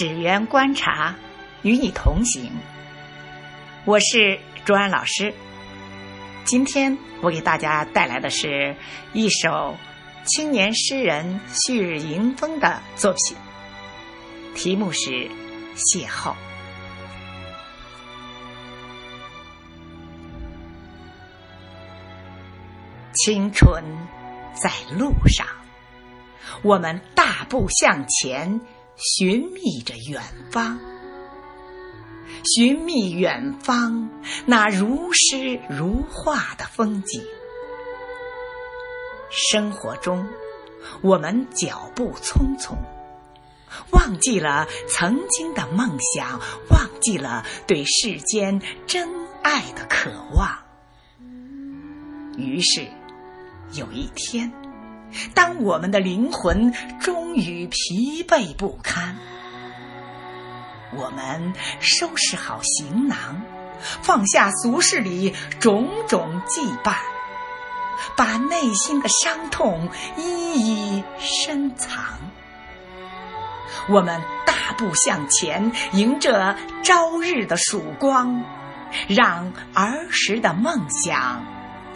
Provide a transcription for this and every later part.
只缘观察，与你同行。我是卓安老师。今天我给大家带来的是一首青年诗人旭日迎风的作品，题目是《邂逅》。青春在路上，我们大步向前，寻觅着远方。寻觅远方那如诗如画的风景。生活中，我们脚步匆匆，忘记了曾经的梦想，忘记了对世间真爱的渴望。于是，有一天，当我们的灵魂终于疲惫不堪。我们收拾好行囊，放下俗世里种种羁绊，把内心的伤痛一一深藏。我们大步向前，迎着朝日的曙光，让儿时的梦想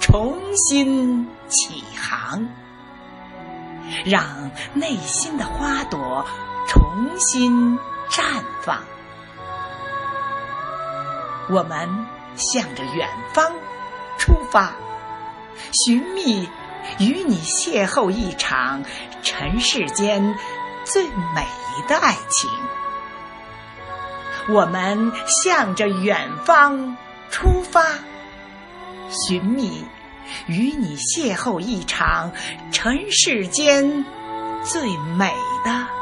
重新起航，让内心的花朵重新。绽放，我们向着远方出发，寻觅与你邂逅一场尘世间最美的爱情。我们向着远方出发，寻觅与你邂逅一场尘世间最美的